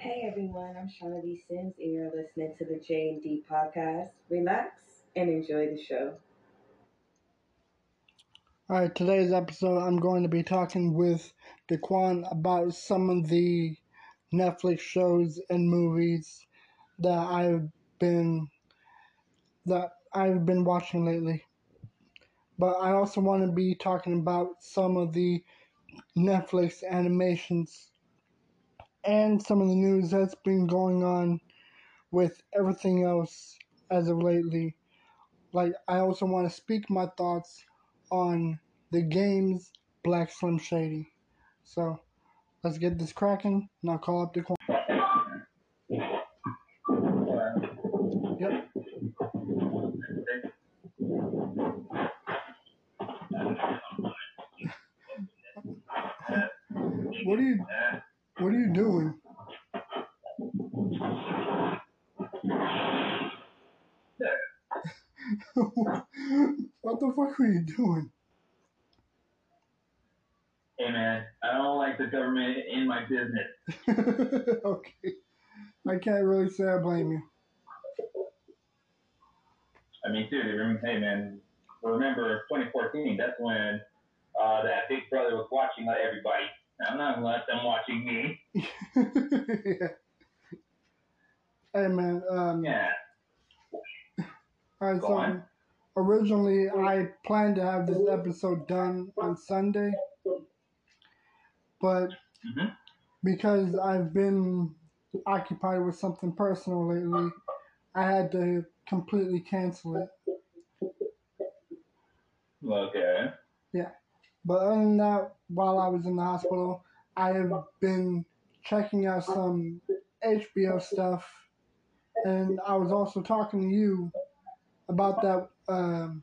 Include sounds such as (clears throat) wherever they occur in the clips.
Hey everyone, I'm Shaunna B. Sims, and you're listening to the J and D podcast. Relax and enjoy the show. All right, today's episode, I'm going to be talking with Diquan about some of the Netflix shows and movies that I've been that I've been watching lately. But I also want to be talking about some of the Netflix animations and some of the news that's been going on with everything else as of lately. Like, I also want to speak my thoughts on the game's Black Slim Shady. So, let's get this cracking, and I'll call up the. Yep. What are you? What are you doing? what the fuck are you doing? Hey man, I don't like the government in my business. (laughs) okay. I can't really say I blame you. I mean, dude, hey man, remember 2014? That's when uh, that Big Brother was watching like everybody. I'm not gonna let them watching me. (laughs) yeah. Hey man, um, Yeah. all right, Go so on. Originally I planned to have this episode done on Sunday, but Mhm. because I've been occupied with something personal lately, I had to completely cancel it. Okay. Yeah. But other than that, while I was in the hospital, I have been checking out some HBO stuff, and I was also talking to you about that um,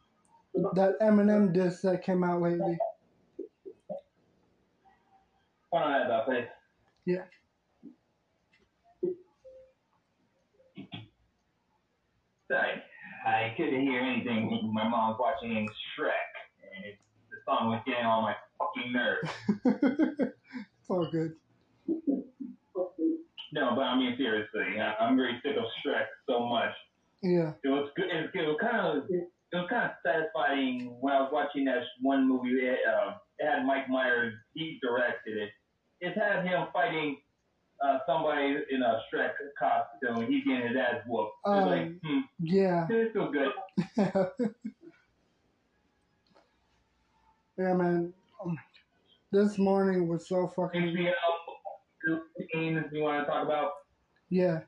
that Eminem disc that came out lately. Hold on, about please. Yeah. Sorry, I couldn't hear anything. My mom's watching Shrek, and it, the song was getting on my fucking nerves. (laughs) it's all good. No, but I mean seriously, I, I'm very sick of Shrek so much. Yeah, It was good. It, it was kind of it was kind of satisfying when I was watching that one movie. It, uh, it had Mike Myers. He directed it. It had him fighting uh, somebody in a Shrek costume. He's getting his ass whooped. It like, Um, hmm, yeah, this feels good. (laughs) yeah, man. Oh This morning was so fucking HBO, scenes you want to talk about? Yeah.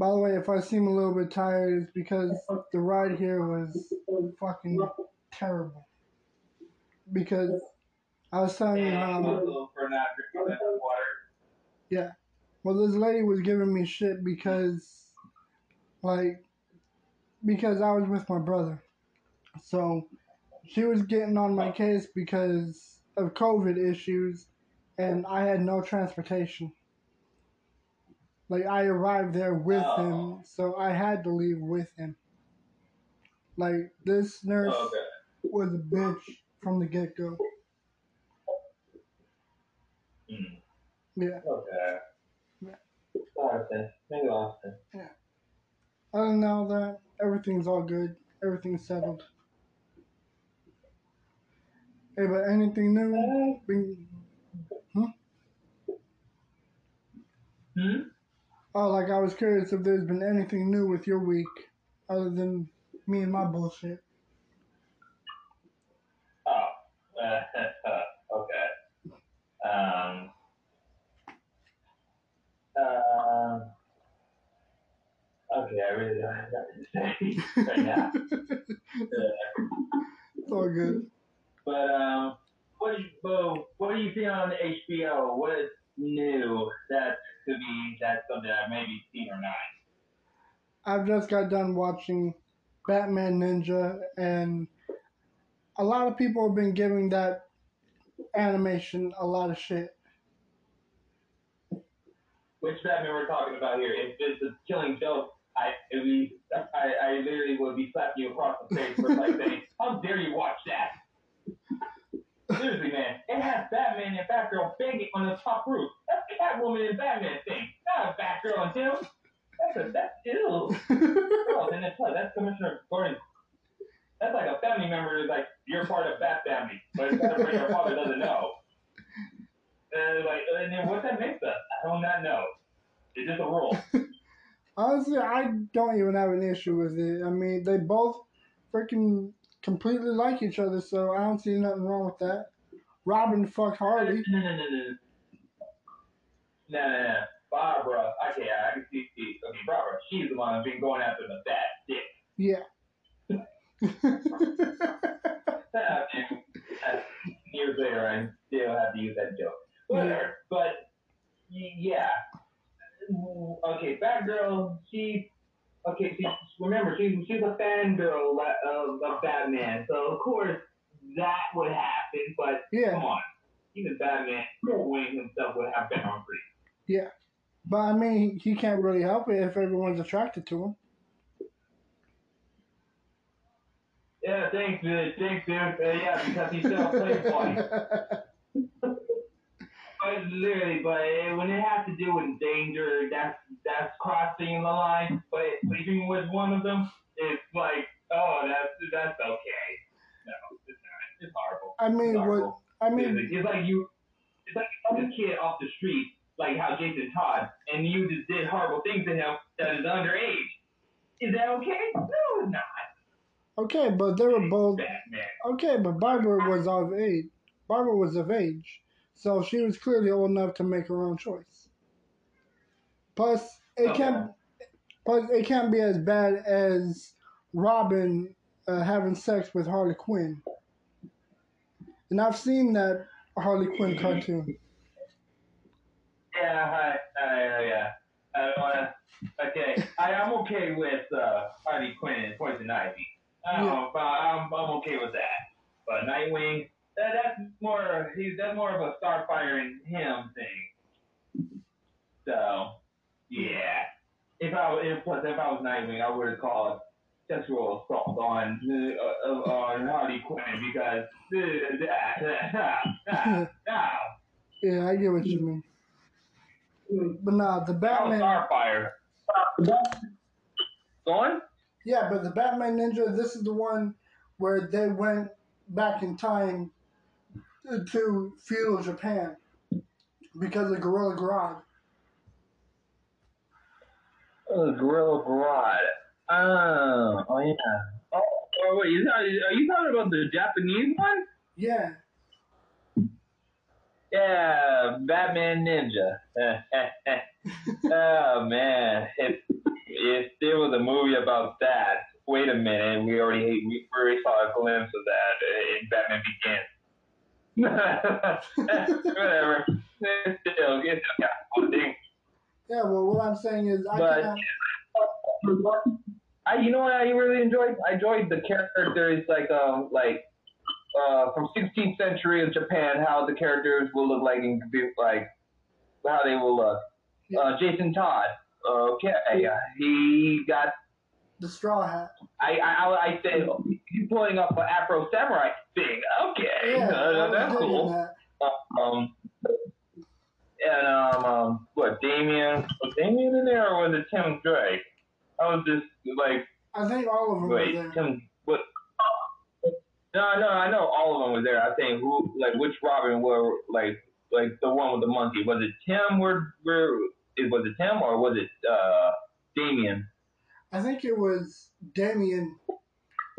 By the way, if I seem a little bit tired, it's because the ride here was fucking terrible. Because I was telling you how, also for not drinking enough well, this lady was giving me shit because, like, because I was with my brother. So she was getting on my case because of COVID issues, and I had no transportation. Like I arrived there with Oh. him, so I had to leave with him. Like this nurse Okay. was a bitch from the get go. Hmm. Yeah. Okay. Yeah. Austin. Maybe Austin. Other than all that, everything's all good. Everything's settled. Hey, but anything new? Been, Hmm? Oh, like I was curious if there's been anything new with your week, other than me and my bullshit. Oh. (laughs) okay. Um. Uh, okay, I really don't have nothing to say (laughs) right now. (laughs) it's all good. But um, what do you, Bo, what do you see on HBO? What is new that could be that's something I've maybe seen or not? I've just got done watching Batman Ninja, and a lot of people have been giving that animation a lot of shit. Which Batman we're talking about here? If it's a killing joke, I it be I, I literally would be slapping you across the face for like saying, "How dare you watch that?" Seriously, man, it has Batman and Batgirl banging on the top roof. That's Catwoman and Batman thing. Not a Batgirl and Tim. That's a that's (laughs) oh, and then plus that's Commissioner Gordon. That's like a family member is like you're part of that family, but your father doesn't know. And like, and then what that makes us? I do not know. It's just a rule. (laughs) Honestly, I don't even have an issue with it. I mean, they both freaking completely like each other, so I don't see nothing wrong with that. Robin fucked Harley. No, no, no, no. No, no, no. Barbara, okay, I can see, see. Okay, Barbara, she's the one who's been going after the fat dick. Yeah. (laughs) Years later, I still have to use that joke. Whatever. But, yeah. Okay, Batgirl, she, okay, she, remember, she's, she's a fangirl of, of Batman, so of course that would happen, but yeah. come on. Even Batman, Wayne himself would have been hungry. Yeah. But I mean, he can't really help it if everyone's attracted to him. Yeah, thanks, dude. Thanks, dude. Uh, yeah, because he's still a playboy. But literally, but when it has to do with danger, that's that's crossing the line. But sleeping with one of them, it's like, oh, that's that's okay. No, it's not. It's horrible. I mean, It's what? I mean, like- it's like you, it's like you a kid off the street, like how Jason Todd, and you just did horrible things to him that is underage. Is that okay? No, it's not. okay, but they were both Batman. okay. But Barbara was of age. Barbara was of age, so she was clearly old enough to make her own choice. Plus, it Okay. can't. Plus, it can't be as bad as Robin uh, having sex with Harley Quinn. And I've seen that Harley Quinn cartoon. Yeah, hi, hi, yeah. I don't wanna. Okay, I, I'm okay with uh, Harley Quinn and Poison Ivy. Um, Yeah. but I'm, I'm okay with that. But Nightwing, that, that's more. He's that's more of a Starfire and him thing. So, yeah. If I was, if, plus if I was Nightwing, I would have called sexual assault on uh, uh, on Harley Quinn because (laughs) Yeah, I get what you mean. But nah, the Batman. Starfire. Go on? Yeah, but the Batman Ninja, this is the one where they went back in time to, feudal Japan because of Gorilla Grodd. Oh, Gorilla Grodd. Oh, oh yeah. Oh, oh wait, are you talking about the Japanese one? Yeah, Yeah, Batman Ninja. (laughs) oh man, if if there was a movie about that, wait a minute, we already we already saw a glimpse of that in Batman Begins. (laughs) Whatever. Still, yeah, yeah. Well, what I'm saying is, I But- cannot. I, you know what I really enjoyed? I enjoyed the characters like um like uh from 16th century of Japan, how the characters will look like and be like how they will look. Uh, Jason Todd. Okay, uh, he got. The Straw Hat. I I I, I said he's pulling up an Afro Samurai thing. Okay, Yeah, uh, (laughs) that's cool. that. Um, and um, um, what Damian? Was Damian in there or was it Tim Drake? I was just like. I think all of them Wait, were there. Tim, what? No, no, I know all of them were there. I think who, like, which Robin were, like, like the one with the monkey. Was it Tim? Where, where, it was it Tim or was it uh Damian? I think it was Damian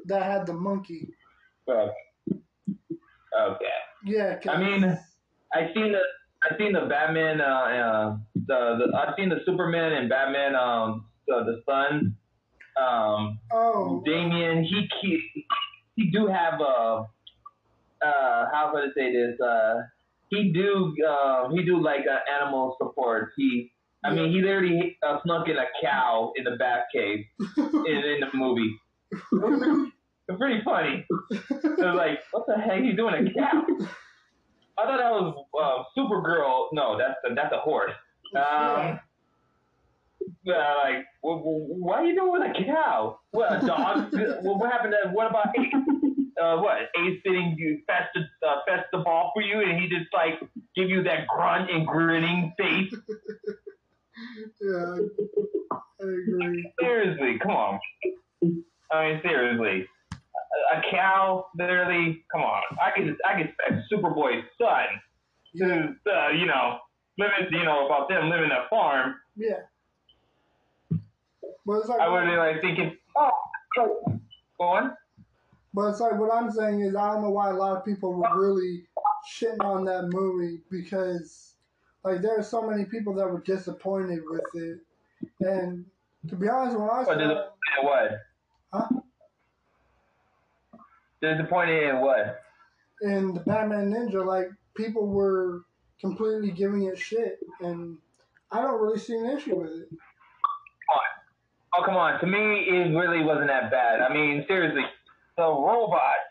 that had the monkey. Uh, okay. Yeah, I mean, I seen the, I seen the Batman, uh, uh the, the, I've seen the Superman and Batman, um, the, the Sun, um, oh, Damian, he he, he do have a uh how would I say this uh he do um he do like uh, animal support. He I mean he literally uh, snuck in a cow in the bat cave in, in the movie. It's pretty funny. It like what the heck you doing a cow? I thought that was uh, Supergirl. No, that's a, that's a horse. Um, uh, like, wh- wh- what are you doing with a cow? What, a dog? (laughs) well, what happened to, what about, uh, what ace sitting you uh, the ball for you, and he just like give you that grunt and grinning face. Yeah, I agree. seriously, come on. I mean, seriously, a, cow, literally, come on. I can I can expect Superboy's son Yeah, to, uh, you know, living, you know, about them living a farm. yeah. But it's like, I would be like thinking, oh, go on. but it's like what I'm saying is I don't know why a lot of people were really shitting on that movie because like there are so many people that were disappointed with it, and to be honest, when I saw, disappointed in what? Huh? Disappointed in what? in the Batman Ninja, like people were completely giving it shit, and I don't really see an issue with it. Oh, come on. To me, it really wasn't that bad. I mean, seriously, the robots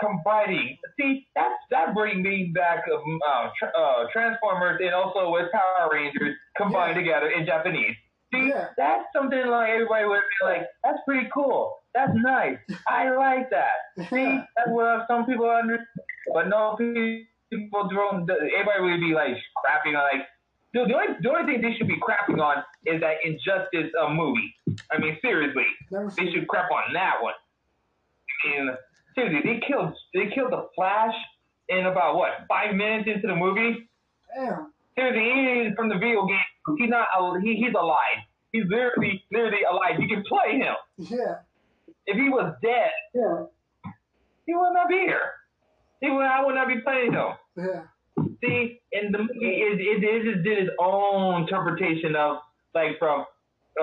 combining. See, that's that brings me back of uh, tr- uh, Transformers and also with Power Rangers combined Yeah. together in Japanese. See, Yeah. that's something like everybody would be like, that's pretty cool. That's nice. I like that. See, that's what some people under, but no people don't. Everybody would be like crapping on like. Dude, the only, the only thing they should be crapping on is that Injustice uh, movie. I mean, seriously, they should crap on that one. I mean, seriously, they killed they killed the Flash in about what five minutes into the movie. Damn. Is from the video game. He's not. He, he's alive. He's literally literally alive. You can play him. Yeah. If he was dead, Yeah. he would not be here. He would. I would not be playing him. Yeah. See, and the movie is it, it just did its own interpretation of like from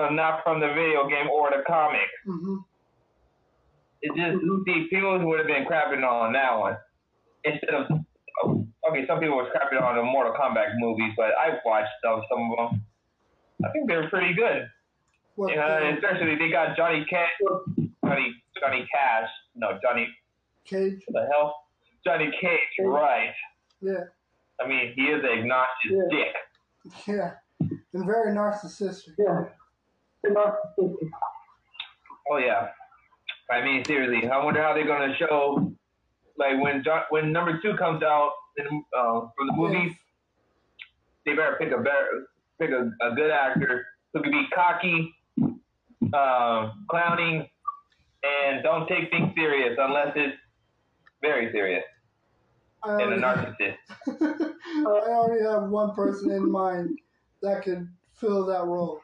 uh, not from the video game or the comic. hmm It just see people would have been crapping on that one instead of okay. Some people were crapping on the Mortal Kombat movies, but I watched some some of them. I think they were pretty good. What? Uh, especially they got Johnny Cash, Johnny Johnny Cash, no Johnny Cage. what the hell, Johnny Cage, right? Yeah. I mean, he is a obnoxious Yeah. dick. Yeah. And very narcissistic. Yeah. Oh yeah. I mean, seriously, I wonder how they're gonna show, like when John, when number two comes out in, uh, from the movie, they better pick a better, pick a, a good actor who can be cocky, um, clowning, and don't take things serious unless it's very serious I and a narcissist. (laughs) I already have one person in mind that could fill that role.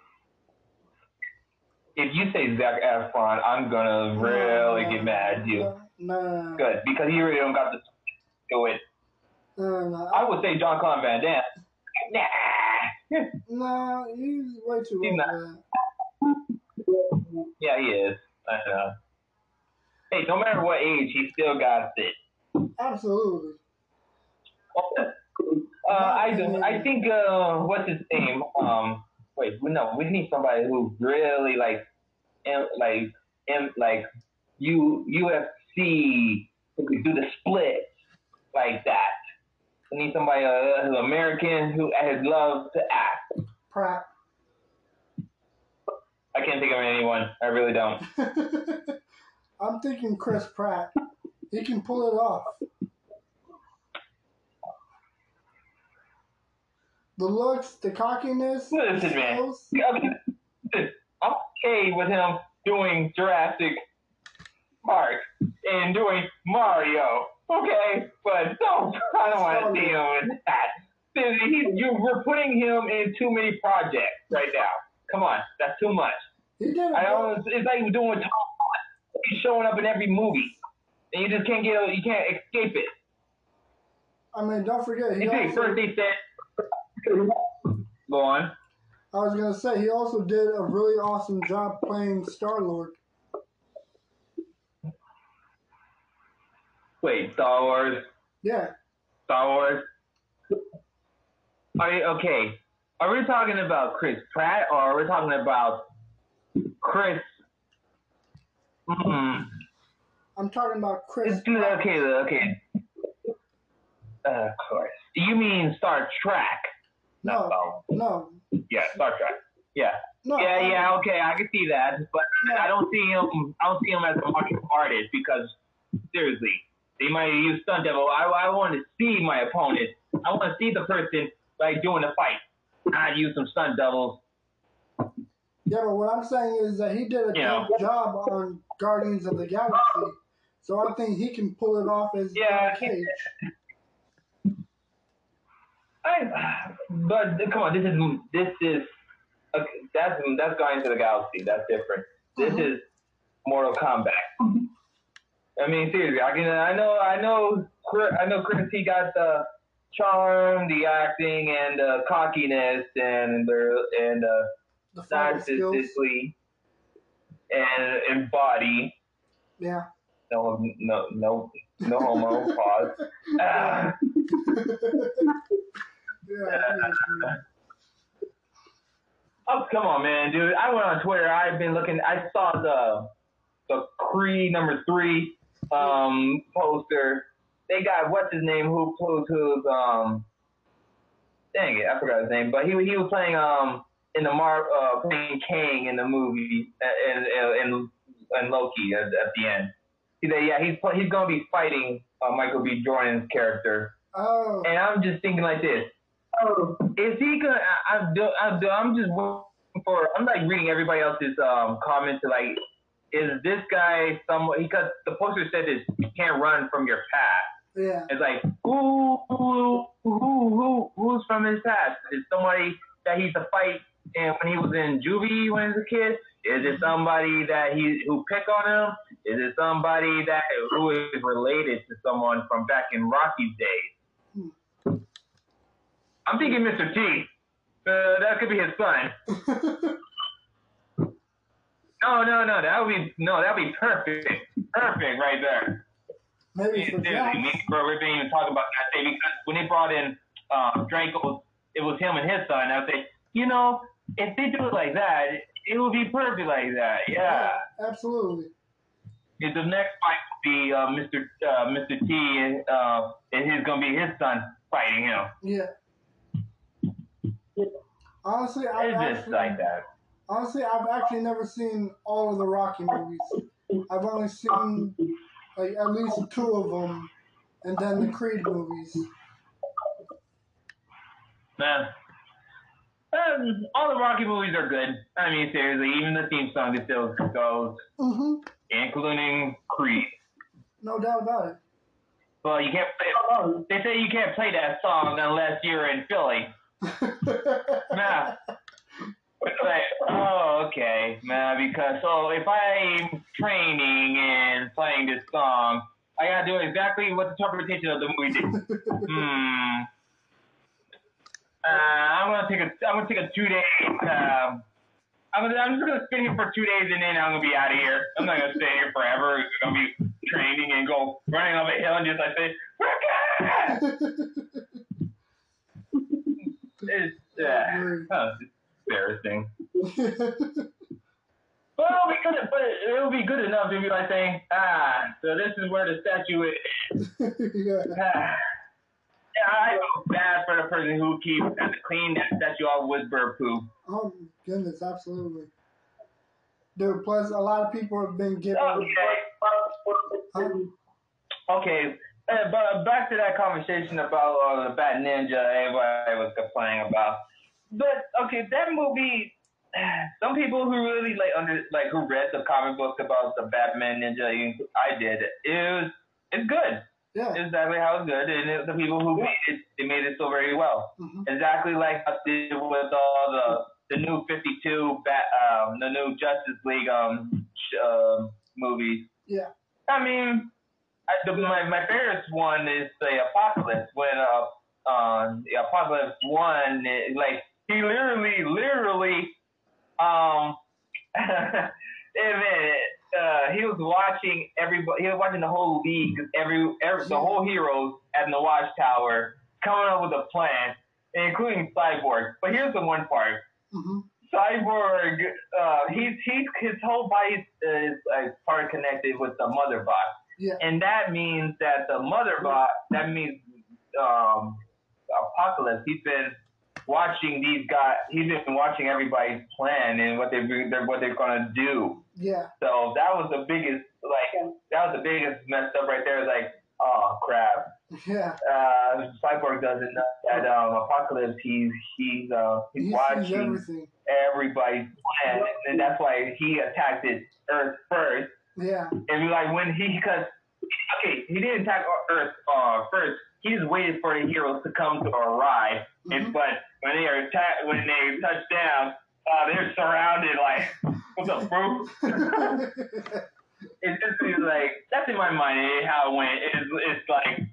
If you say Zac Efron, I'm gonna really get mad at you. No, Good, because he really don't got the do it. I would say Jean-Claude Van Damme. Nah. No, he's way too He's old not. Yeah, he is. I know. Hey, no matter what age, he still got it. Absolutely. Uh, I. I think. Uh, what's his name? Um, wait, we no, we need somebody who really like, em- like, em- like, you UFC who could do the split like that. We need somebody uh, who American who has love to act. Pratt. I can't think of anyone. I really don't. (laughs) I'm thinking Chris Pratt. He can pull it off. The looks, the cockiness, Listen, man. skills. Okay, (laughs) I'm okay with him doing Jurassic Park and doing Mario. Okay, but don't I don't want to see him in that. He, you, we're putting him in too many projects right now. Come on, that's too much. He did it. I don't. It's like doing Tom Holland. He's showing up in every movie, and you just can't get. You can't escape it. I mean, don't forget. He You see, also, first they said, "Go on." I was gonna say he also did a really awesome job playing Star Lord. Wait, Star Wars. Yeah, Star Wars. Are you, okay. Are we talking about Chris Pratt or are we talking about Chris? Mm, I'm talking about Chris. it's good. Pratt. Okay, okay. Uh, of course. You mean Star Trek? No, no, yeah, Star Trek. Yeah, no. yeah, I- yeah. Okay, I can see that, but I don't see him. I don't see him as a martial artist because seriously. They might use stunt devil. I, I want to see my opponent. I want to see the person like doing the fight. I'd use some stunt doubles. Yeah, but what I'm saying is that he did a Yeah. good job on Guardians of the Galaxy, so I think he can pull it off as Yeah, Cage. I, but come on, this is this is okay, that's that's Guardians of the Galaxy. That's different. This Mhm. is Mortal Kombat. I mean, seriously, I can I know I know Chris- I know Chris he got the charm, the acting, and the cockiness, and the and uh, The skills. narcissistically, and and body. Yeah. No, no, no, no homo. pause. (laughs) Ah. (laughs) yeah. I know what you mean. Oh come on, man, dude! I went on Twitter. I've been looking. I saw the the Creed number three um poster. They got what's his name? Who who's who's um? Dang it, I forgot his name. But he he was playing um in the Mar uh playing Kang in the movie and and and Loki at, at the end. He said, yeah, he's he's gonna be fighting uh, Michael B. Jordan's character. Oh, And I'm just thinking like this. Oh, is he gonna? I, I'm, do- I'm, just waiting for. I'm like reading everybody else's um comments. to, Like, is this guy someone? Because the poster said this, you can't run from your past. yeah. It's like who, who, who, who, who's from his past? Is somebody that he used to fight and when he was in juvie when he was a kid? Is it somebody that he who pick on him? Is it somebody that who is related to someone from back in Rocky's days? I'm thinking Mr. T. Uh, that could be his son. (laughs) No, no, no, that would be no, that would be perfect, perfect right there. Maybe for Seriously, me and Bro, we didn't even talk about that day because when they brought in um, Drago, it was him and his son. I would say, you know, if they do it like that, it would be perfect like that. Yeah. Absolutely. Yeah, The next fight will be uh, Mr. Uh, Mr. T, and, uh, and he's gonna be his son fighting him. Yeah. Honestly, I've It's just actually, like that. honestly, I've actually never seen all of the Rocky movies. I've only seen like at least two of them, and then the Creed movies. Man. Um, all the Rocky movies are good. I mean, seriously, even the theme song is still goes, hmm including Creed. No doubt about it. Well, you can't play. They say you can't play that song unless you're in Philly. (laughs) Nah. It's like, oh, okay, man. Because so if I'm training and playing this song, I gotta do exactly what the interpretation of the movie did. Hmm. Uh, I'm gonna take a. I'm gonna take a two day. Um, I'm gonna. I'm just gonna sit here for two days and then I'm gonna be out of here. I'm not gonna stay here forever. I'm gonna be training and go running up a hill and just like say! (laughs) It's uh, oh, it's embarrassing. Well, we could, but it would be good enough to be like saying, ah, so this is where the statue is. (laughs) yeah. Ah. Yeah, I feel bad for the person who keeps has to clean that statue off with bird poop. Oh goodness, absolutely. Dude, plus a lot of people have been getting. Okay. Okay. Uh, but back to that conversation about uh, the Bat Ninja everybody was complaining about. But okay, that movie. (sighs) Some people who really like under like who read the comic books about the Batman Ninja, I did. It was it's good. Yeah. Exactly how it's good, and it, the people who made it, they made it so very well. hmm Exactly like I did with all the the new 52 Bat, um, the new Justice League um uh, movies. Yeah. I mean, I, the, my my favorite one is the Apocalypse when uh um the Apocalypse one it, like he literally literally um (laughs) it, uh, he was watching everybody. He was watching the whole league, every, every the whole heroes at the watchtower coming up with a plan, including Cyborg. But here's the one part: hmm Cyborg, uh, he's he's his whole body is like part connected with the mother box, Yeah. and that means that the mother box that means um, Apocalypse. He's been watching these guys. He's been watching everybody's plan and what they they're what they're gonna do. Yeah. So that was the biggest like that was the biggest messed up right there. Is like, oh crap. Yeah. Uh, Cyborg doesn't know that um, Apocalypse. He's he's uh he's He sees watching everybody's plan, and that's why he attacked it Earth first. Yeah. And like when he, because okay, he didn't attack Earth uh, first. He just waited for the heroes to come to arrive. And Mhm. but when they are attack, when they touch down, uh, they're surrounded. Like, what's up, bro? it's just it's like that's in my mind eh, how it went. It's, it's like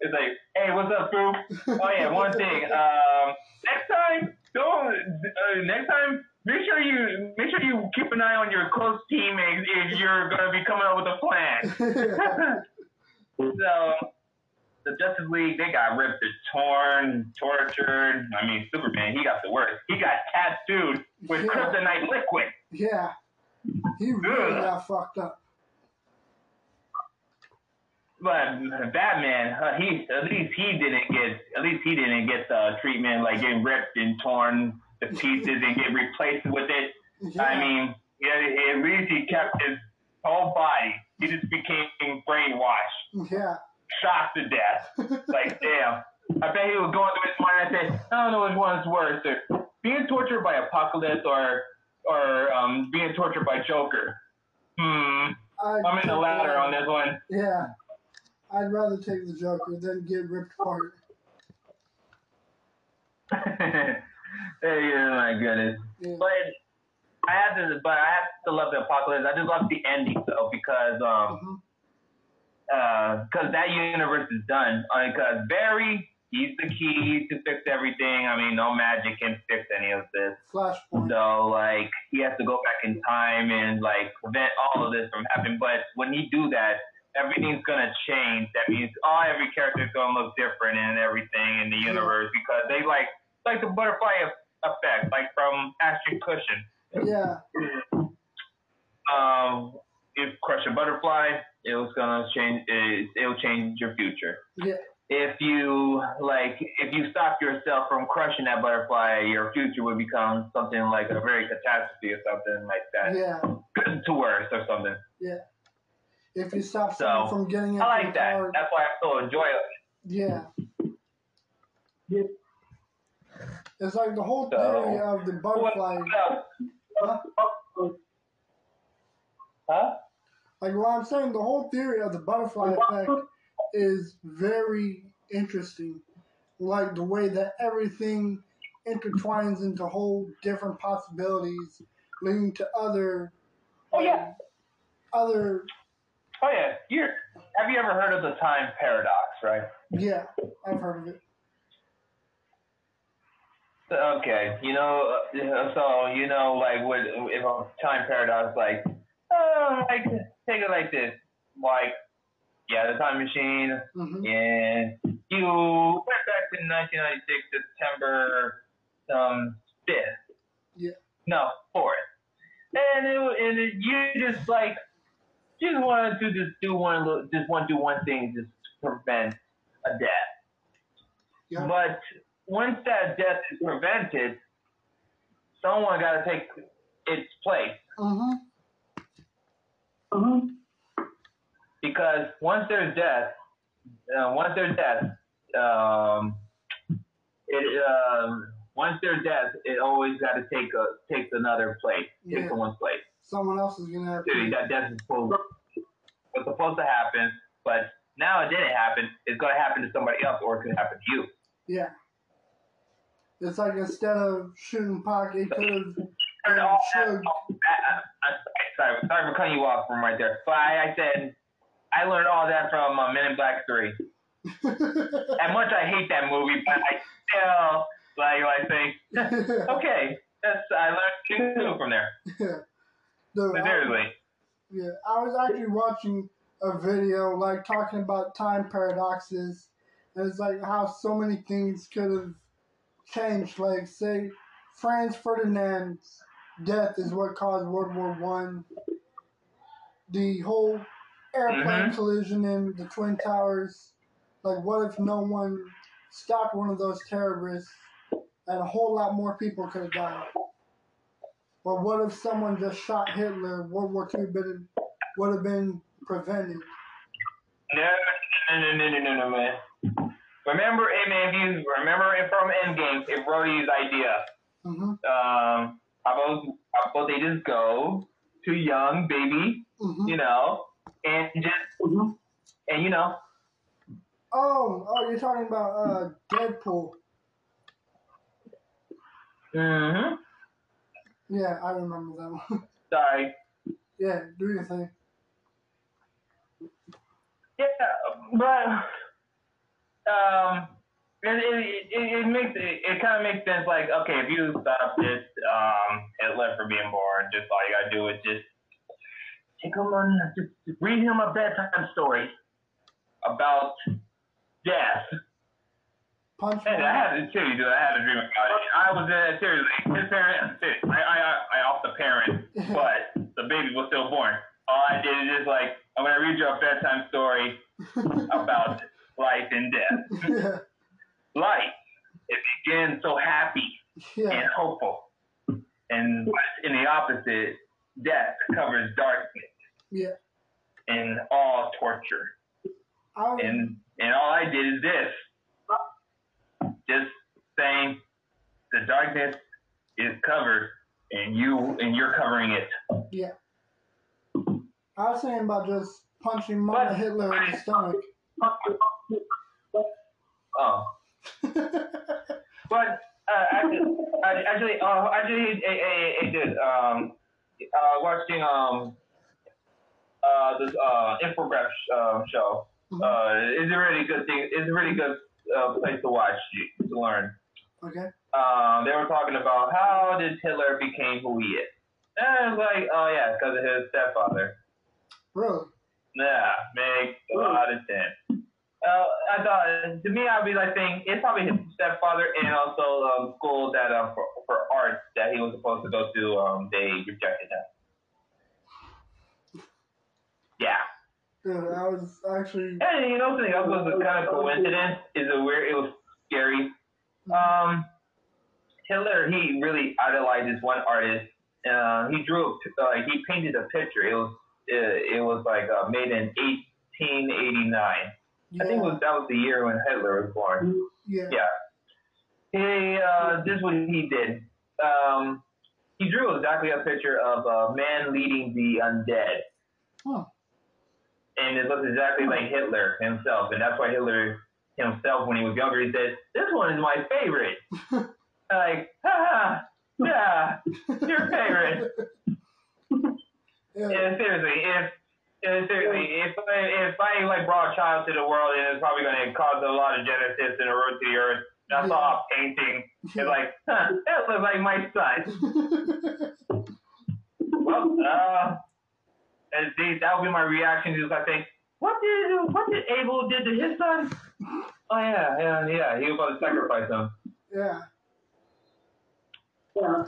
it's like, hey, what's up, bro? Oh yeah, one thing. (laughs) Um, next time, don't. Uh, next time, make sure you make sure you keep an eye on your close teammates if you're gonna be coming up with a plan. (laughs) so the Justice League, they got ripped, and torn, tortured. I mean, Superman, he got the worst. He got tattooed with Yeah. kryptonite liquid. yeah. He really Ugh. got fucked up. But Batman, uh, he at least he didn't get at least he didn't get the treatment like getting ripped and torn to pieces and get replaced with it. Yeah. I mean, yeah, at least he kept his whole body. He just became brainwashed, yeah. shocked to death. Like, (laughs) damn. I bet he was going through his mind and said, I don't know which one's worse, or being tortured by Apocalypse or or um, being tortured by Joker. Hmm. I'd I'm in the latter on this one. Yeah. I'd rather take the Joker than get ripped apart. (laughs) (laughs) oh my goodness. But I have to, but I have to love the apocalypse. I just love the ending though because um Mhm. uh because that universe is done. Because Barry, he's the key to fix everything. I mean, no magic can fix any of this. Flashpoint. So like he has to go back in time and like prevent all of this from happening. But when he do that, everything's gonna change. That means all every character's gonna look different and everything in the universe because they like like the butterfly effect, like from Ashton Kutcher. Yeah. Um, if crush a butterfly, it was gonna change. It, it'll change your future. Yeah. If you like, if you stop yourself from crushing that butterfly, your future would become something like a very catastrophe or something like that, Yeah. (clears throat) to worse or something. Yeah. If you stop So, someone from getting into I like that. car, That's why I'm so enjoy it. yeah. It's like the whole So- theory of the butterfly. Else? Huh? Like what I'm saying, the whole theory of the butterfly effect is very interesting. Like the way that everything intertwines into whole different possibilities, leading to other Oh yeah. other Oh yeah. You have you ever heard of the time paradox? Right. yeah, I've heard of it. Okay, you know, uh, so you know, like with if a time paradox, like, uh, like take it like this, like, yeah, the time machine, hmm and you went back to 1996 September um fifth, Yeah. no fourth, and it, and it, you just like just wanted to just do one little, just want to do one thing, just to prevent a death. Yeah. But once that death is prevented, someone got to take its place. hmm Because once there's death, uh, once there's death, um, it um, once there's death, it always got to take a take another place, take someone's place. Someone else is gonna have Dude, to. that death is supposed was supposed to happen, but now it didn't happen. It's going to happen to somebody else, or it could happen to you. Yeah. It's like instead of shooting Pac, it could have (laughs) been all that- Suge. I, I, I, sorry, sorry for cutting you off from right there. But I, I said I learned all that from uh, Men in Black Three. (laughs) As much I hate that movie, but I still like I think (laughs) okay, that's I learned two from there. Dude, I, Seriously. yeah, I was actually watching a video like talking about time paradoxes, and it's like how so many things could have changed. Like, say, Franz Ferdinand's death is what caused World War One. The whole airplane Mhm. collision in the Twin Towers. Like, what if no one stopped one of those terrorists and a whole lot more people could have died. Or what if someone just shot Hitler? World War II been, would have been prevented. No, no, no, no, no, no, man. Remember, man, if you remember it from Endgame, it Rhodey's idea. hmm Um, how about, how about they just go to young baby, hmm you know, and just, and you know, Oh, oh, you're talking about uh, Deadpool. mm-hmm. Yeah, I remember that one. (laughs) Sorry. yeah, do your thing. Yeah, but um, it it, it, it makes it, it kind of makes sense. Like, okay, if you stop this um Hitler from being born, just all you gotta do is just take him on, just, just read him a bedtime story about death. Punch And I had tell you, I had a dream about it. I was in seriously, his parent, I I I, I off the parent, (laughs) but the baby was still born. All I did is just like, I'm gonna read you a bedtime story (laughs) about life and death. (laughs) yeah, Life, it begins so happy yeah, and hopeful, and in the opposite, death covers darkness yeah. and all torture. I, And and all I did is this, just saying, the darkness is covered, and you and you're covering it. yeah. I was saying about just punching Mama Hitler in the stomach. Oh. (laughs) But uh, actually, I- actually, uh, actually, I, I, I did. Um, uh, watching um, uh, this uh, infograph uh, show. Uh, it's a really good thing. It's a really good uh, place to watch to learn. okay. Um, they were talking about how did Hitler became who he is. And I was like, oh yeah, because of his stepfather. Really? Yeah, makes a lot of sense. Uh, I thought to me, I'd be like saying it's probably his stepfather and also um, school that um, for, for arts that he was supposed to go to. Um, they rejected him. Yeah, Dude, I was actually. and you know something else was a kind of coincidence is a weird. It was scary. Um, Hitler, he really idolized this one artist. Uh, he drew, a, uh, he painted a picture. It was, it, it was like uh, made in 1889. Yeah, I think it was, that was the year when Hitler was born. yeah. Yeah. He, uh, this is what he did. Um, he drew exactly a picture of a man leading the undead. Huh. And it looks exactly like Hitler himself. And that's why Hitler himself, when he was younger, he said, This one is my favorite. (laughs) like, ha, yeah, your favorite. (laughs) Yeah. Yeah, seriously, if yeah, seriously, if I, if I like brought a child to the world, and it's probably going to cause a lot of genesis and a root to the earth. And I saw a painting. It's like, huh, that looks like my son. Well, uh, and see, that would be my reaction. Is I think, what did what did Abel did to his son? Oh yeah, yeah, yeah. He was about to sacrifice him. yeah. Yeah.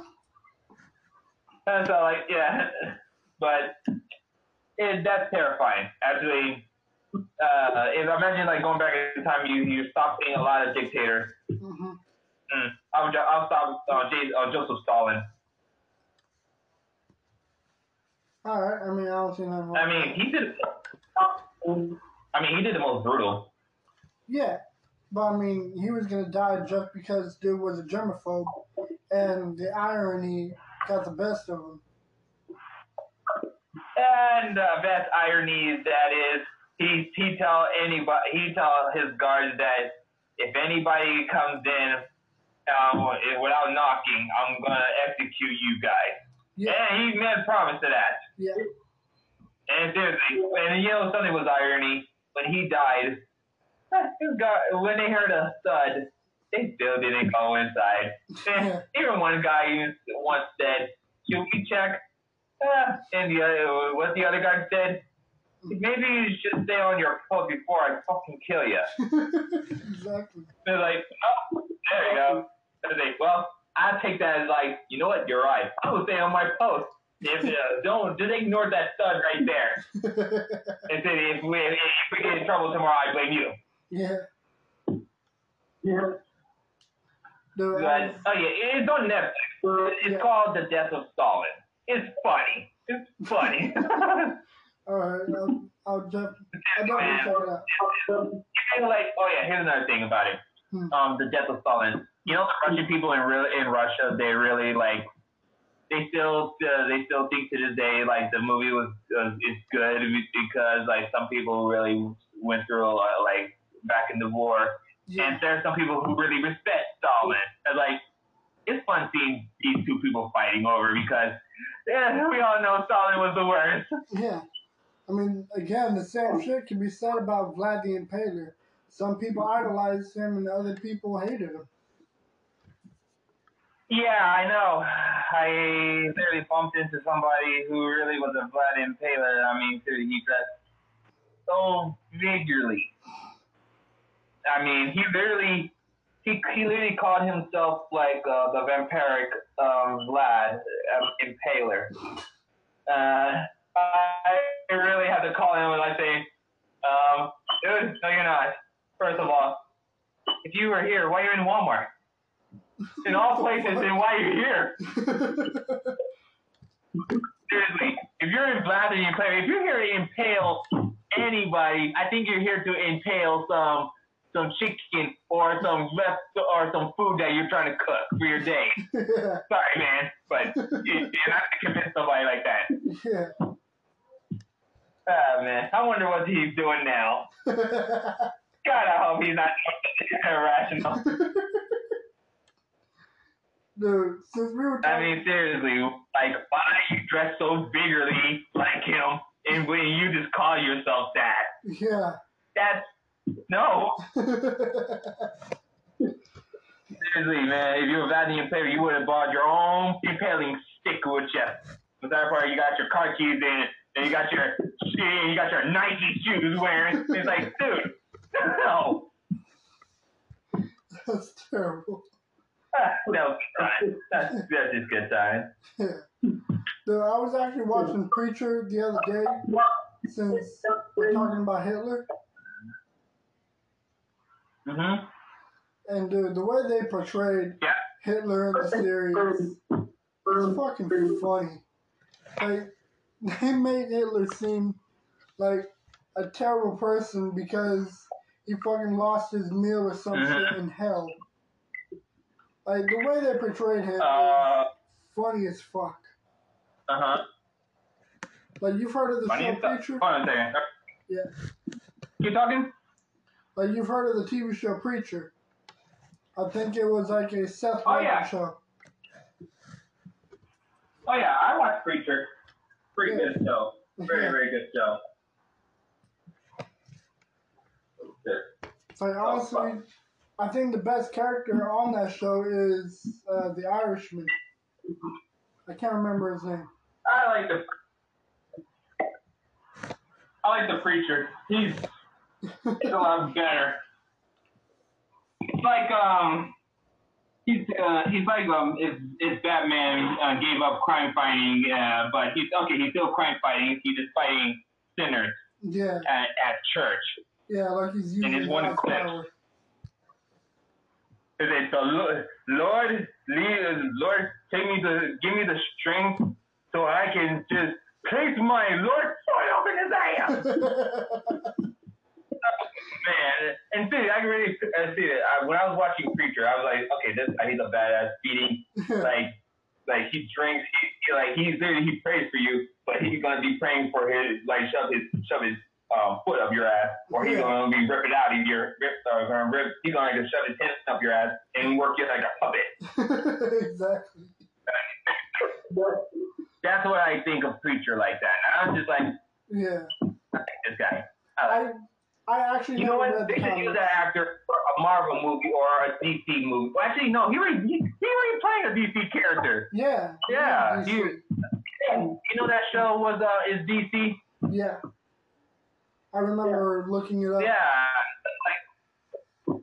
And so like yeah, but it, that's terrifying. Actually, uh, if I imagine like going back in time, you you stop seeing a lot of dictators. hmm Mm, I'll I'll stop uh, J- uh, Joseph Stalin. All right. I mean, I don't see nothing. I mean, he did. I mean, he did the most brutal. Yeah, but I mean, he was gonna die just because dude was a germaphobe, and the irony got the best of him. And the best irony that is he he tell anybody he tell his guards that if anybody comes in um, without knocking, I'm gonna execute you guys. Yeah, And he made a promise to that. yeah, And seriously, and you know something was irony when he died. (laughs) His guy, when they heard a thud, they still didn't go inside. And (laughs) even one guy once said, "Should we check?" Uh, and the other, what the other guy said, maybe you should stay on your post before I fucking kill you. (laughs) exactly. They're like, oh, there you go. They're like, well, I take that as like, you know what? You're right. I will stay on my post. If uh, don't just ignore that stud right there. (laughs) And say if we if we get in trouble tomorrow, I blame you. yeah, Yeah. The, But, oh yeah, it's on Netflix. It's Yeah. called The Death of Stalin. It's funny. It's funny. (laughs) all right, I'll, I'll def- I'll definitely check it out. Like, oh yeah, here's another thing about it. Hmm. Um, the death of Stalin. You know, the Russian people in real in Russia, they really like. They still, uh, they still think to this day like the movie was uh, is good because like some people really went through a lot, like back in the war, Yeah, and there are some people who really respect Stalin. And like, it's fun seeing these two people fighting over because yeah, we all know Stalin was the worst. yeah. I mean, again, the same shit can be said about Vlad the Impaler. Some people idolized him, and other people hated him. Yeah, I know. I literally bumped into somebody who really was a Vlad Impaler. I mean, dude, he dressed so vigorously. I mean, he literally, he, he literally called himself like uh, the vampiric um, Vlad um, Impaler. Uh, I really had to call him and I say, um, dude, no, you're not. First of all, if you were here, why are you in Walmart? In all places, then why are you here? (laughs) Seriously, if you're in Vlad and play, if you're here to impale anybody, I think you're here to impale some some chicken or some left or some food that you're trying to cook for your day. (laughs) Sorry, man, but you- you're not gonna convince somebody like that. yeah. Ah, man, I wonder what he's doing now. (laughs) God, I hope he's not (laughs) irrational. Dude, since we were talking- I mean, seriously, like, why do you dress so vigorously like him, and when you just call yourself that? yeah. That's no. Seriously, man, if you were Vlad the Impaler, you would have bought your own impaling stick, would you? But that part, you got your car keys in, and you got your you got your Nike shoes wearing. It's like, dude, no. That's terrible. (laughs) Fine. That's, that's just good time. Yeah. (laughs) Dude, I was actually watching Preacher the other day since we're talking about Hitler. Mm-hmm. And dude, the way they portrayed Yeah. Hitler in the series was fucking funny. Like (laughs) they made Hitler seem like a terrible person because he fucking lost his meal or some Mhm. shit in hell. Like the way they portrayed him Uh, is funny as fuck. uh-huh. Like you've heard of the Funny show as fuck. Hold on a second. Yeah. You talking? Like you've heard of the TV show Preacher. I think it was like a Seth Oh, Rogen yeah. show. Oh yeah, I watched Preacher. Pretty good show. Very, Yeah. very good show. It's like honestly, I think the best character on that show is uh, the Irishman. I can't remember his name. I like the I like the preacher. He's he's a lot better. He's like um he's uh he's like um if if Batman uh, gave up crime fighting uh but he's okay he's still crime fighting he's just fighting sinners Yeah, at, at church. yeah, like he's using his one clip. Is it the Lord, Lord, lead, Lord, take me to, give me the strength so I can just place my Lord sword up in his ass. Man, and see, I can really see it. I, when I was watching Preacher, I was like, okay, this I he's a badass beating. (laughs) Like, like he drinks. He, he like he's there. He prays for you, but he's gonna be praying for his like shove his shove his um, foot up your ass, or he's Yeah. gonna be ripping out of your rip. Uh, gonna rip. He's gonna just shove his hand up your ass and work you like a puppet. (laughs) exactly. (laughs) That's what I think of Preacher like that. And I'm just like, Yeah, this guy. I like I I actually You know what? They should use that actor for a Marvel movie or a DC movie. Well, actually, no. He already he, he playing a DC character. Yeah. Yeah, he- You know that show was uh is DC. yeah. I remember looking it up. Yeah. Like,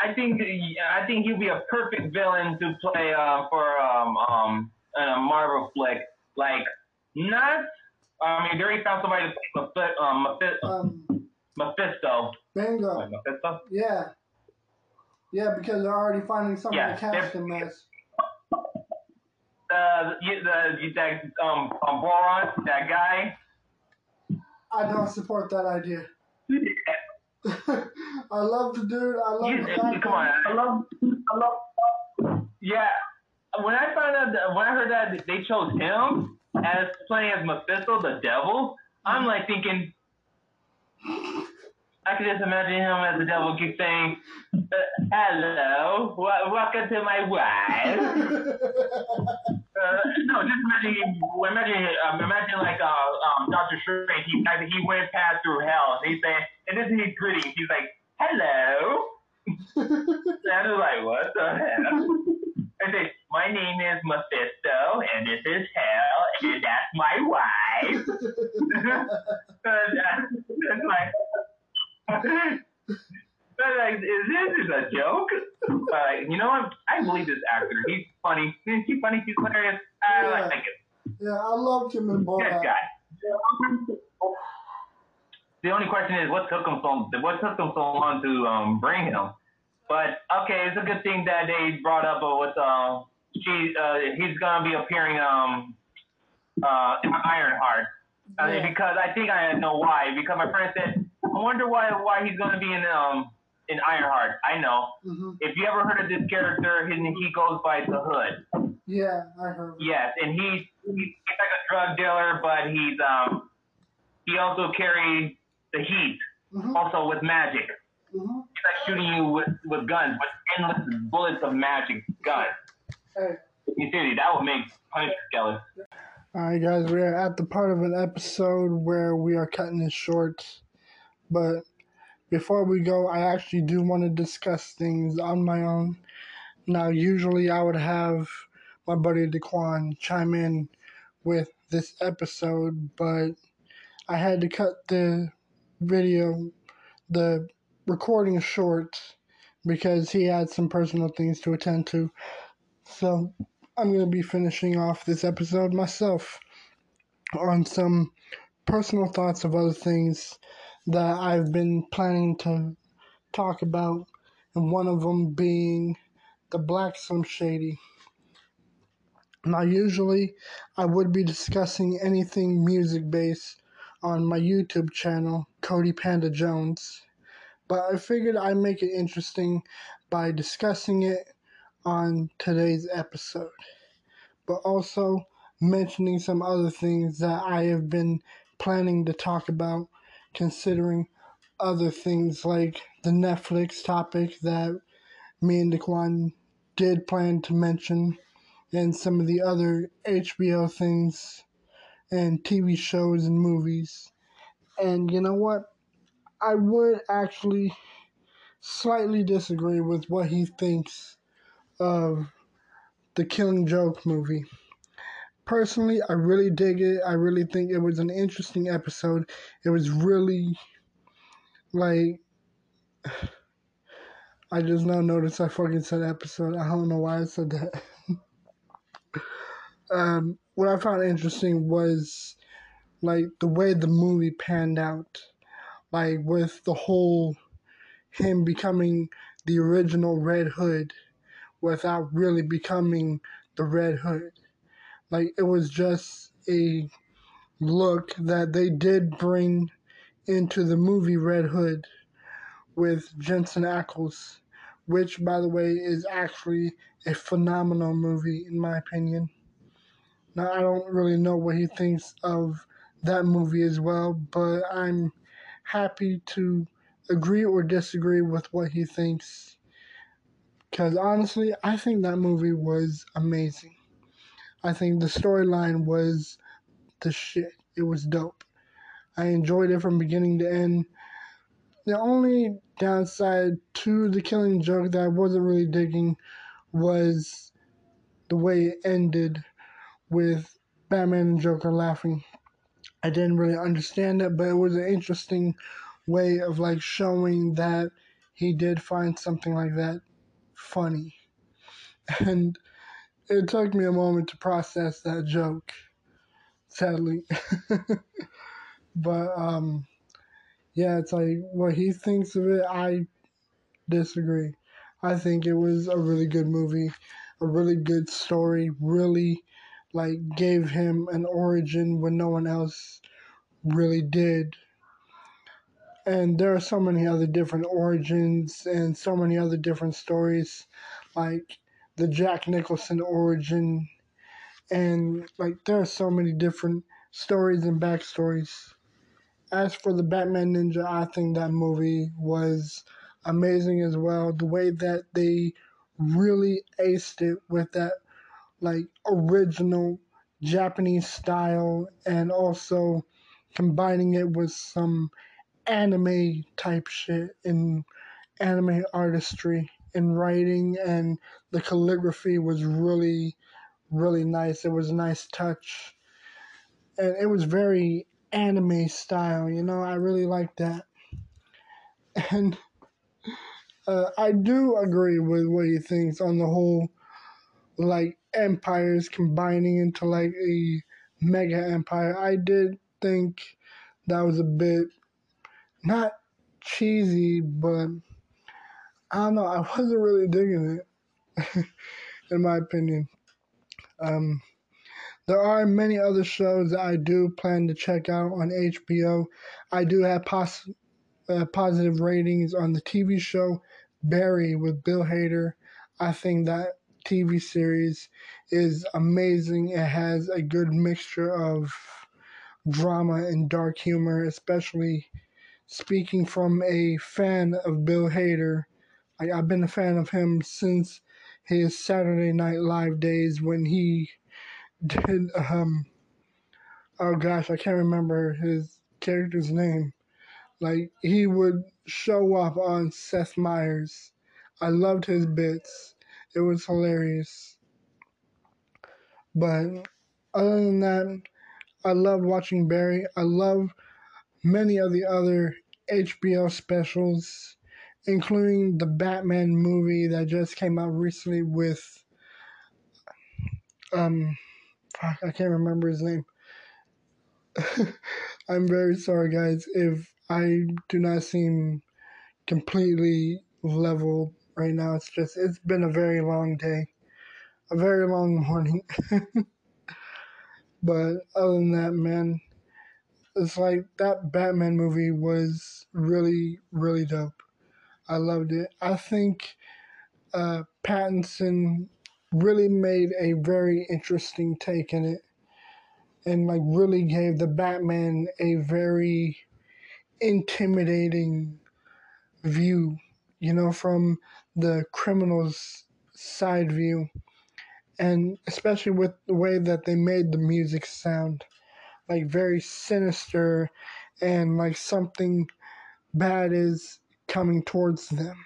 I think I think he'd be a perfect villain to play uh, for um um a Marvel flick. Like not. I mean, they already found somebody to play Mephi- um, Mephi- Um, Mephisto. bingo. Like Mephisto. Yeah. Yeah, because they're already finding someone Yeah, to cast him as. Uh, you, the that um, um Boron, that guy. I don't support that idea. (laughs) I love the dude. I love the come on, I love, I love. Yeah, when I found out, that, when I heard that they chose him as playing as Mephisto, the devil, I'm like thinking. I can just imagine him as the devil keep saying, uh, "Hello, w- welcome to my wife." (laughs) Uh, no, just imagine, imagine, um, imagine like uh, um, Doctor Strange. He he went past through hell, and he's saying, and this is his greeting. He's like, "Hello." (laughs) and I was like, "What the hell?" (laughs) I say, "My name is Mephisto, and this is hell, and that's my wife." (laughs) uh, it's like, but like, is this is a joke? Uh, you know what? I believe this actor. He's funny. He's funny. He's hilarious. I Yeah. like him. yeah, I loved him in Good Borat. guy. The only question is, what took him so what took them so long to um, bring him? But okay, it's a good thing that they brought up uh, with um, she uh, he's gonna be appearing um uh in Ironheart. I mean, because I think I know why. Because my friend said, I wonder why why he's gonna be in um in Ironheart. I know. hmm If you ever heard of this character, he, he goes by the Hood. Yeah, I heard. Yes, and he he's like a drug dealer, but he's um he also carries the heat, hmm also with magic. Hmm He's like shooting you with, with guns, with endless bullets of magic guns. Hey. You see, that would make Punisher jealous. Alright, guys, we are at the part of an episode where we are cutting it short. But before we go, I actually do want to discuss things on my own. Now, usually I would have my buddy Diquan chime in with this episode, but I had to cut the video, the recording short, because he had some personal things to attend to. So I'm going to be finishing off this episode myself on some personal thoughts of other things that I've been planning to talk about, and one of them being the Black Slim Shady. Now, usually I would be discussing anything music based on my YouTube channel, Cody Panda Jones, but I figured I'd make it interesting by discussing it on today's episode, but also mentioning some other things that I have been planning to talk about, considering other things like the Netflix topic that me and Diquan did plan to mention, and some of the other HBO things and TV shows and movies. And you know what? I would actually slightly disagree with what he thinks of the Killing Joke movie. Personally, I really dig it. I really think it was an interesting episode. It was really like I just now noticed I fucking said episode. I don't know why I said that. (laughs) um, what I found interesting was like the way the movie panned out, like with the whole him becoming the original Red Hood without really becoming the Red Hood. Like it was just a look that they did bring into the movie Red Hood with Jensen Ackles, which by the way is actually a phenomenal movie in my opinion. Now I don't really know what he thinks of that movie as well, but I'm happy to agree or disagree with what he thinks. Because honestly, I think that movie was amazing. I think the storyline was the shit. It was dope. I enjoyed it from beginning to end. The only downside to the killing joke that I wasn't really digging was the way it ended with Batman and Joker laughing. I didn't really understand it, but it was an interesting way of like showing that he did find something like that funny. (laughs) And it took me a moment to process that joke, sadly. (laughs) but um yeah, it's like what he thinks of it, I disagree. I think it was a really good movie, a really good story, really like gave him an origin when no one else really did. And there are so many other different origins and so many other different stories, like the Jack Nicholson origin, and like there are so many different stories and backstories. As for the Batman Ninja, I think that movie was amazing as well. The way that they really aced it with that like original Japanese style and also combining it with some anime type shit in anime artistry in writing and the calligraphy was really really nice. It was a nice touch. And it was very anime style, you know, I really like that. And uh, I do agree with what he thinks on the whole, like empires combining into like a mega empire. I did think that was a bit not cheesy, but I don't know. I wasn't really digging it, (laughs) in my opinion. Um, there are many other shows that I do plan to check out on HBO. I do have pos- uh, positive ratings on the TV show Barry with Bill Hader. I think that TV series is amazing. It has a good mixture of drama and dark humor, especially speaking from a fan of Bill Hader. I, I've been a fan of him since his Saturday Night Live days when he did um oh gosh, I can't remember his character's name. Like he would show up on Seth Meyers. I loved his bits. It was hilarious. But other than that, I love watching Barry. I love many of the other HBO specials, including the Batman movie that just came out recently with um I can't remember his name. (laughs) I'm very sorry guys if I do not seem completely level right now. It's just it's been a very long day. A very long morning. (laughs) but other than that, man, it's like that Batman movie was really, really dope. I loved it. I think uh, Pattinson really made a very interesting take in it and like really gave the Batman a very intimidating view, you know, from the criminal's side view. And especially with the way that they made the music sound like very sinister and like something bad is coming towards them.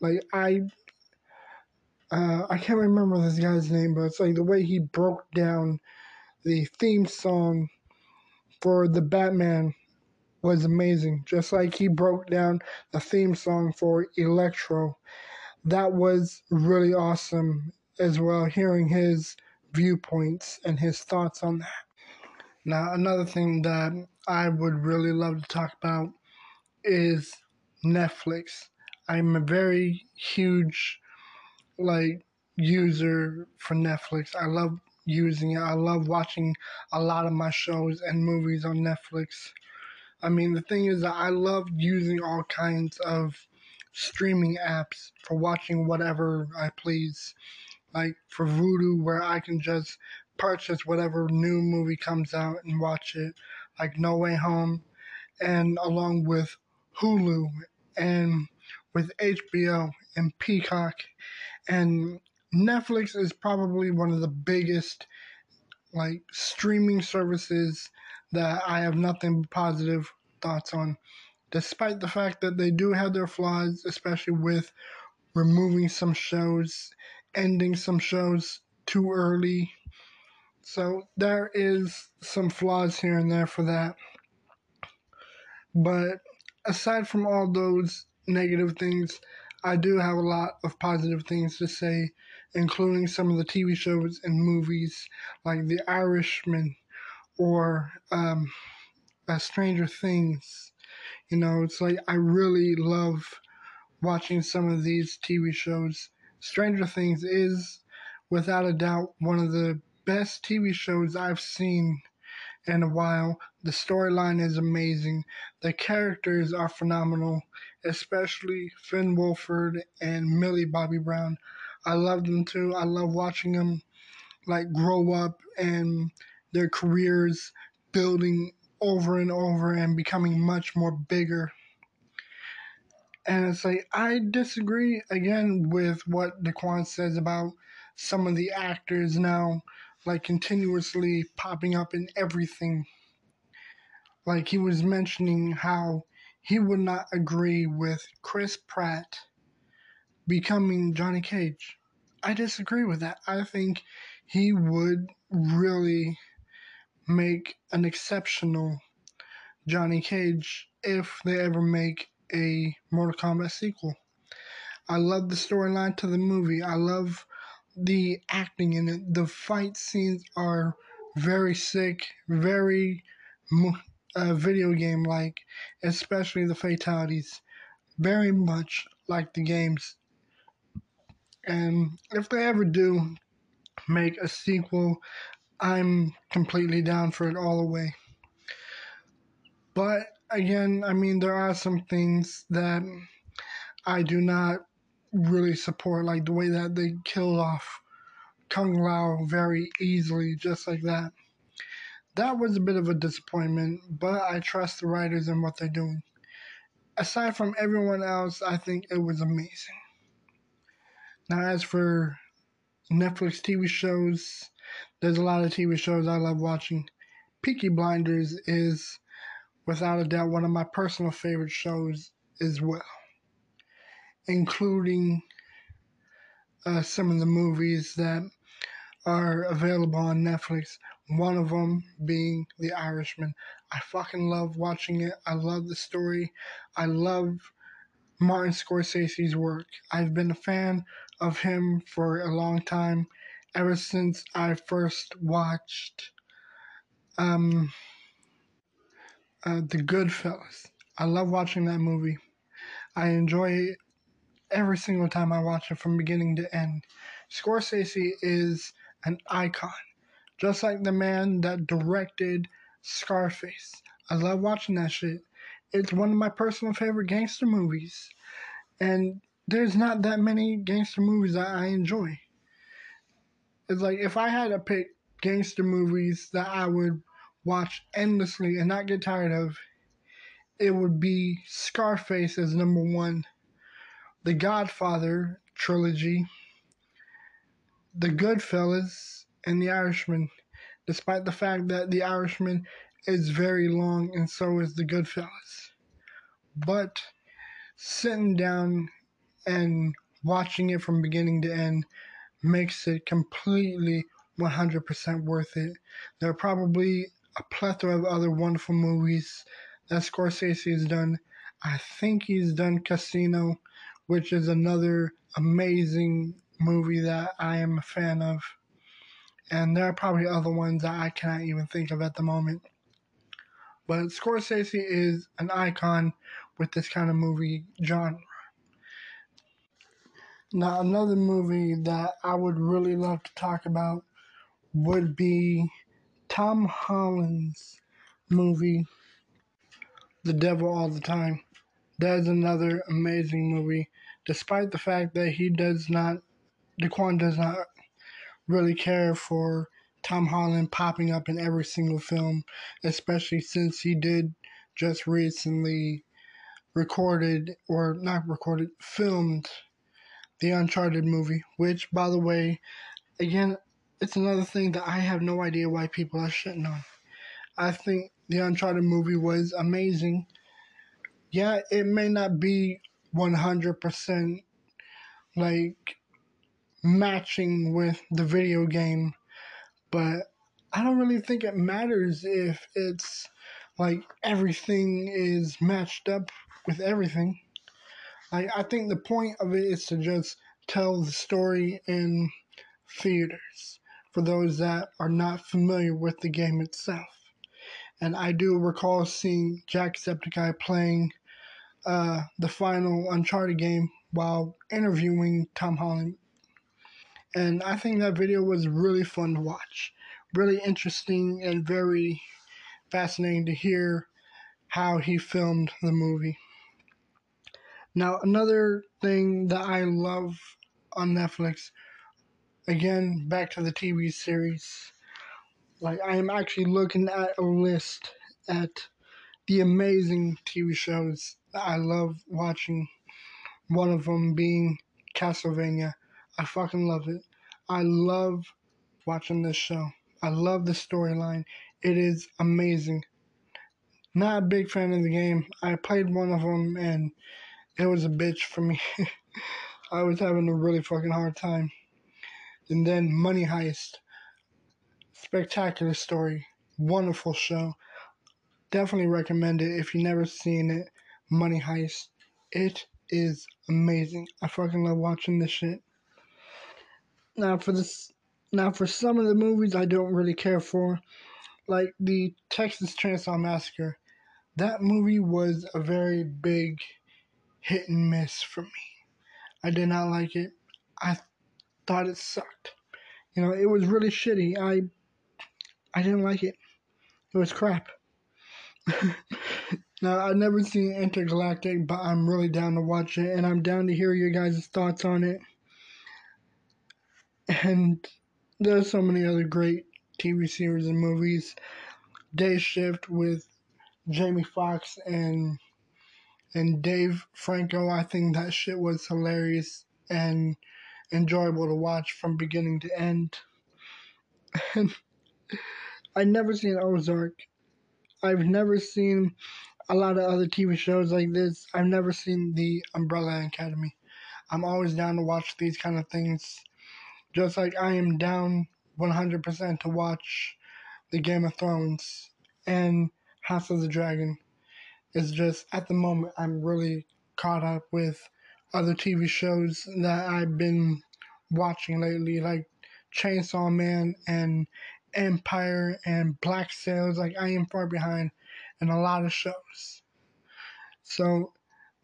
Like I uh, I can't remember this guy's name, but it's like the way he broke down the theme song for the Batman was amazing. Just like he broke down the theme song for Electro. That was really awesome as well, hearing his viewpoints and his thoughts on that. Now, another thing that I would really love to talk about is Netflix. I'm a very huge like user for Netflix. I love using it. I love watching a lot of my shows and movies on Netflix. I mean, the thing is that I love using all kinds of streaming apps for watching whatever I please. Like for Vudu, where I can just purchase whatever new movie comes out and watch it, like No Way Home, and along with Hulu and with HBO and Peacock. And Netflix is probably one of the biggest like streaming services that I have nothing positive thoughts on. Despite the fact that they do have their flaws, especially with removing some shows, ending some shows too early, so there is some flaws here and there for that. But aside from all those negative things, I do have a lot of positive things to say, including some of the TV shows and movies like The Irishman or um, uh, Stranger Things. You know, it's like I really love watching some of these TV shows. Stranger Things is, without a doubt, one of the best TV shows I've seen in a while. The storyline is amazing. The characters are phenomenal, especially Finn Wolfhard and Millie Bobby Brown. I love them too. I love watching them like grow up and their careers building over and over and becoming much more bigger. And it's like I disagree again with what Diquan says about some of the actors now like continuously popping up in everything. Like he was mentioning how he would not agree with Chris Pratt becoming Johnny Cage. I disagree with that. I think he would really make an exceptional Johnny Cage if they ever make a Mortal Kombat sequel. I love the storyline to the movie. I love the acting in it. The fight scenes are very sick, very uh, video game like, especially the fatalities. Very much like the games. And if they ever do make a sequel, I'm completely down for it all the way. But again, I mean, there are some things that I do not really support, like the way that they killed off Kung Lao very easily, just like that. That was a bit of a disappointment, but I trust the writers and what they're doing. Aside from everyone else, I think it was amazing. Now, as for Netflix TV shows, there's a lot of TV shows I love watching. Peaky Blinders is, without a doubt, one of my personal favorite shows as well including uh, some of the movies that are available on Netflix. One of them being The Irishman. I fucking love watching it. I love the story. I love Martin Scorsese's work. I've been a fan of him for a long time, ever since I first watched um, uh, The Goodfellas. I love watching that movie. I enjoy every single time I watch it from beginning to end. Scorsese is an icon, just like the man that directed Scarface. I love watching that shit. It's one of my personal favorite gangster movies. And there's not that many gangster movies that I enjoy. It's like if I had to pick gangster movies that I would watch endlessly and not get tired of, it would be Scarface as number one the Godfather trilogy, The Goodfellas, and The Irishman, despite the fact that The Irishman is very long and so is The Goodfellas. But sitting down and watching it from beginning to end makes it completely 100% worth it. There are probably a plethora of other wonderful movies that Scorsese has done. I think he's done Casino which is another amazing movie that I am a fan of. And there are probably other ones that I cannot even think of at the moment. But Scorsese is an icon with this kind of movie genre. Now, another movie that I would really love to talk about would be Tom Holland's movie, The Devil All the Time. That is another amazing movie, despite the fact that he does not, Diquan does not really care for Tom Holland popping up in every single film, especially since he did just recently recorded, or not recorded, filmed the Uncharted movie, which, by the way, again, it's another thing that I have no idea why people are shitting on. I think the Uncharted movie was amazing yeah, it may not be 100% like matching with the video game, but I don't really think it matters if it's like everything is matched up with everything. I think the point of it is to just tell the story in theaters for those that are not familiar with the game itself. And I do recall seeing Jacksepticeye playing uh, the final Uncharted game while interviewing Tom Holland. And I think that video was really fun to watch. Really interesting and very fascinating to hear how he filmed the movie. Now, another thing that I love on Netflix, again, back to the TV series, like I am actually looking at a list at the amazing TV shows that I love watching. One of them being Castlevania. I fucking love it. I love watching this show. I love the storyline. It is amazing. Not a big fan of the game. I played one of them and it was a bitch for me. (laughs) I was having a really fucking hard time. And then Money Heist. Spectacular story. Wonderful show. Definitely recommend it if you've never seen it. Money Heist. It is amazing. I fucking love watching this shit. Now for this now for some of the movies I don't really care for, like the Texas Chainsaw Massacre. That movie was a very big hit and miss for me. I did not like it. I thought it sucked. You know, it was really shitty. I I didn't like it. It was crap. (laughs) now I've never seen Intergalactic, but I'm really down to watch it, and I'm down to hear your guys' thoughts on it. And there's so many other great TV series and movies. Day Shift with Jamie Foxx and and Dave Franco. I think that shit was hilarious and enjoyable to watch from beginning to end. (laughs) And I never seen Ozark. I've never seen a lot of other TV shows like this. I've never seen the Umbrella Academy. I'm always down to watch these kind of things. Just like I am down 100% to watch the Game of Thrones and House of the Dragon. It's just at the moment I'm really caught up with other TV shows that I've been watching lately, like Chainsaw Man and Empire and Black Sails. Like I am far behind in a lot of shows. So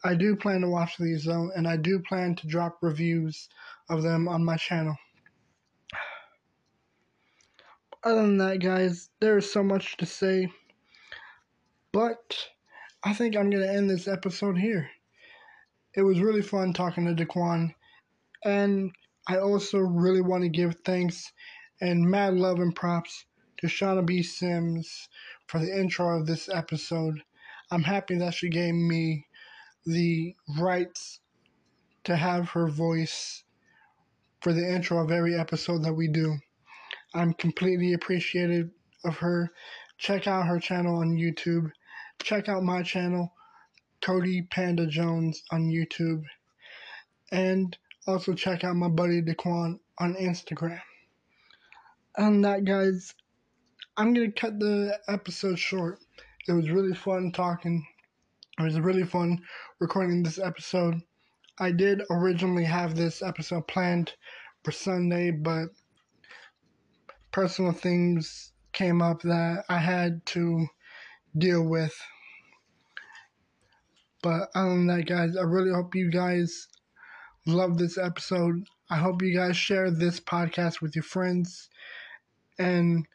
I do plan to watch these though, and I do plan to drop reviews of them on my channel. Other than that, guys, there is so much to say, but I think I'm going to end this episode here. It was really fun talking to Daquan, and I also really want to give thanks and mad love and props to Shaunna B. Sims for the intro of this episode. I'm happy that she gave me the rights to have her voice for the intro of every episode that we do. I'm completely appreciative of her. Check out her channel on YouTube check out my channel, Cody Panda Jones on YouTube, and also check out my buddy Diquan on Instagram. And that, guys, I'm gonna cut the episode short. It was really fun talking. It was really fun recording this episode. I did originally have this episode planned for Sunday, but personal things came up that I had to deal with. But other than that, guys, I really hope you guys love this episode. I hope you guys share this podcast with your friends. And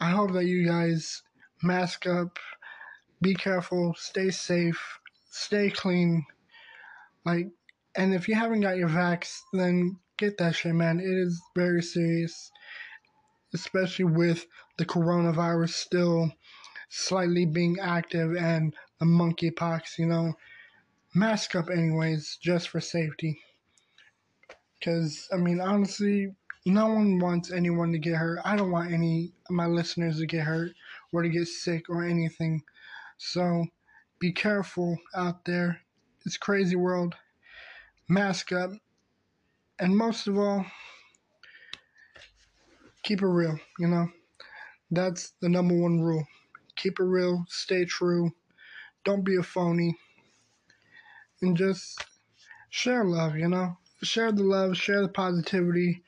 I hope that you guys mask up, be careful, stay safe, stay clean. Like, and if you haven't got your vax, then get that shit, man. It is very serious, especially with the coronavirus still slightly being active and the monkeypox, you know. Mask up, anyways, just for safety. Because, I mean, honestly, no one wants anyone to get hurt. I don't want any of my listeners to get hurt or to get sick or anything. So, be careful out there. It's crazy world. Mask up. And most of all, keep it real, you know? That's the number one rule. Keep it real, stay true, don't be a phony, and just share love, you know? Share the love, share the positivity,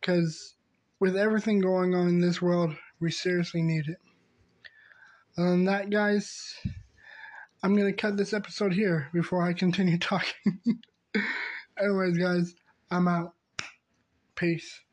because with everything going on in this world, we seriously need it. Other than that, guys, I'm going to cut this episode here before I continue (laughs) talking. Anyways, guys, I'm out. Peace.